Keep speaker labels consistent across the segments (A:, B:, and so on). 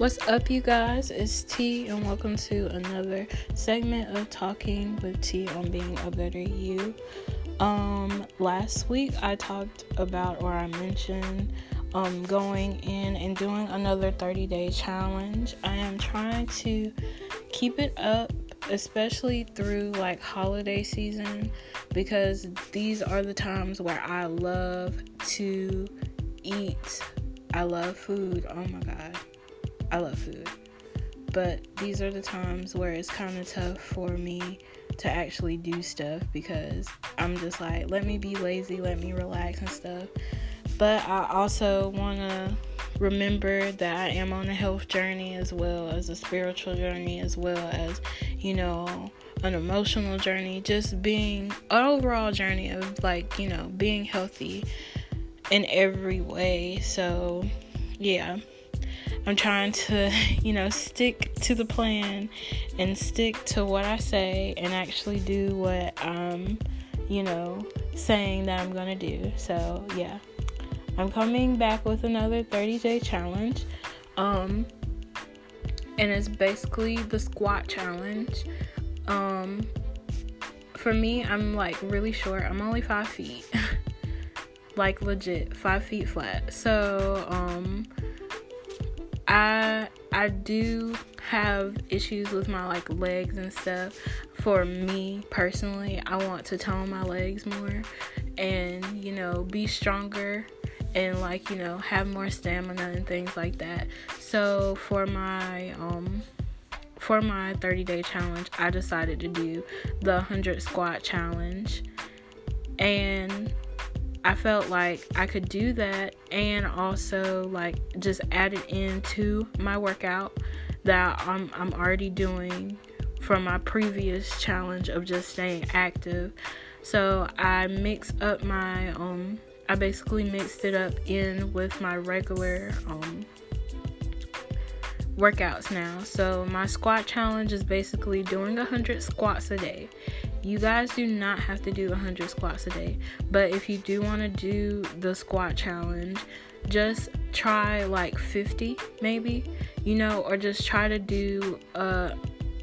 A: What's up, you guys? It's T, and welcome to another segment of Talking with T on Being a Better You. Um, last week I talked about, or I mentioned, um, going in and doing another 30 day challenge. I am trying to keep it up, especially through like holiday season, because these are the times where I love to eat. I love food. Oh my god. I love food. But these are the times where it's kind of tough for me to actually do stuff because I'm just like, let me be lazy, let me relax and stuff. But I also want to remember that I am on a health journey as well as a spiritual journey, as well as, you know, an emotional journey, just being an overall journey of like, you know, being healthy in every way. So, yeah. I'm trying to, you know, stick to the plan and stick to what I say and actually do what I'm, you know, saying that I'm going to do. So, yeah. I'm coming back with another 30 day challenge. Um and it's basically the squat challenge. Um for me, I'm like really short. I'm only 5 feet. like legit 5 feet flat. So, um I I do have issues with my like legs and stuff. For me personally, I want to tone my legs more and you know be stronger and like you know have more stamina and things like that. So for my um for my 30 day challenge, I decided to do the 100 squat challenge. And I felt like I could do that and also like just add it into my workout that I'm I'm already doing from my previous challenge of just staying active. So I mix up my um I basically mixed it up in with my regular um workouts now. So my squat challenge is basically doing 100 squats a day. You guys do not have to do 100 squats a day, but if you do want to do the squat challenge, just try like 50 maybe, you know, or just try to do uh,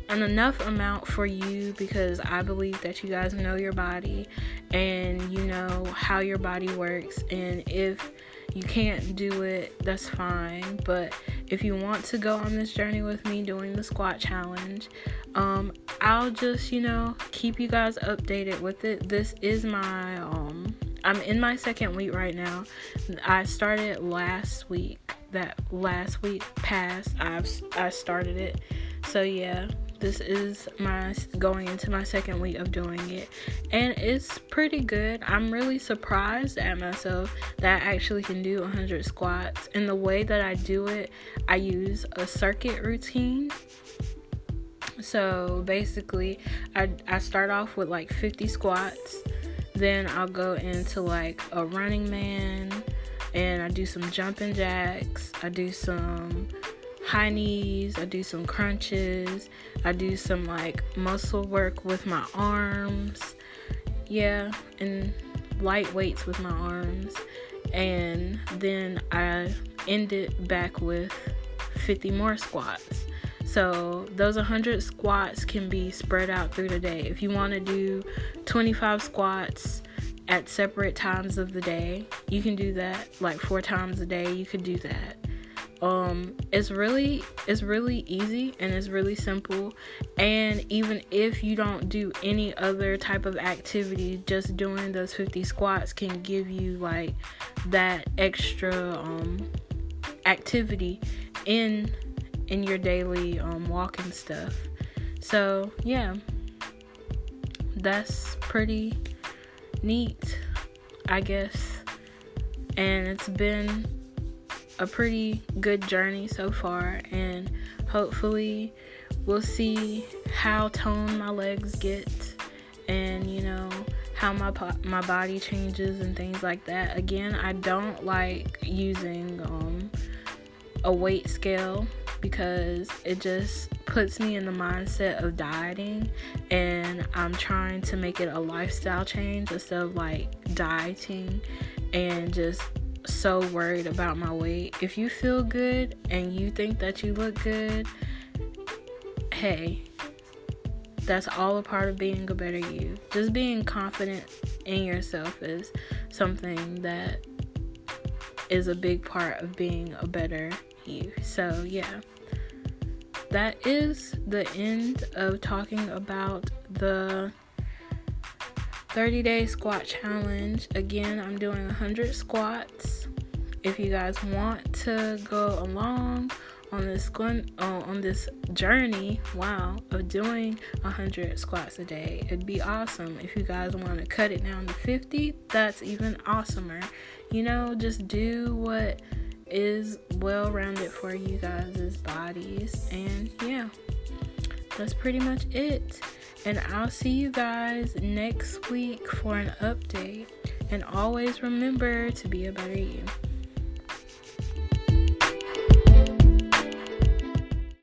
A: an enough amount for you because I believe that you guys know your body and you know how your body works. And if you can't do it, that's fine. But if you want to go on this journey with me doing the squat challenge, um, I'll just, you know, keep you guys updated with it. This is my um I'm in my second week right now. I started last week. That last week passed. I've I started it. So yeah, this is my going into my second week of doing it and it's pretty good. I'm really surprised at myself that i actually can do 100 squats and the way that i do it i use a circuit routine. So basically i, I start off with like 50 squats then i'll go into like a running man and i do some jumping jacks i do some high knees, I do some crunches, I do some like muscle work with my arms. Yeah, and light weights with my arms. And then I end it back with 50 more squats. So those 100 squats can be spread out through the day. If you want to do 25 squats at separate times of the day, you can do that. Like four times a day, you could do that um it's really it's really easy and it's really simple. And even if you don't do any other type of activity just doing those 50 squats can give you like that extra um activity in in your daily um walking stuff. So yeah. That's pretty neat i guess. And it's been a pretty good journey so far, and hopefully, we'll see how toned my legs get, and you know how my my body changes and things like that. Again, I don't like using um, a weight scale because it just puts me in the mindset of dieting and I'm trying to make it a lifestyle change instead of like dieting and just so worried about my weight. If you feel good and you think that you look good, hey, that's all a part of being a better you. Just being confident in yourself is something that is a big part of being a better you. So, yeah, that is the end of talking about the 30 day squat challenge. Again, I'm doing 100 squats. If you guys want to go along on this uh, on this journey, wow, of doing 100 squats a day, it'd be awesome. If you guys want to cut it down to 50, that's even awesomer. You know, just do what is well rounded for you guys' bodies, and yeah, that's pretty much it. And I'll see you guys next week for an update. And always remember to be a better you.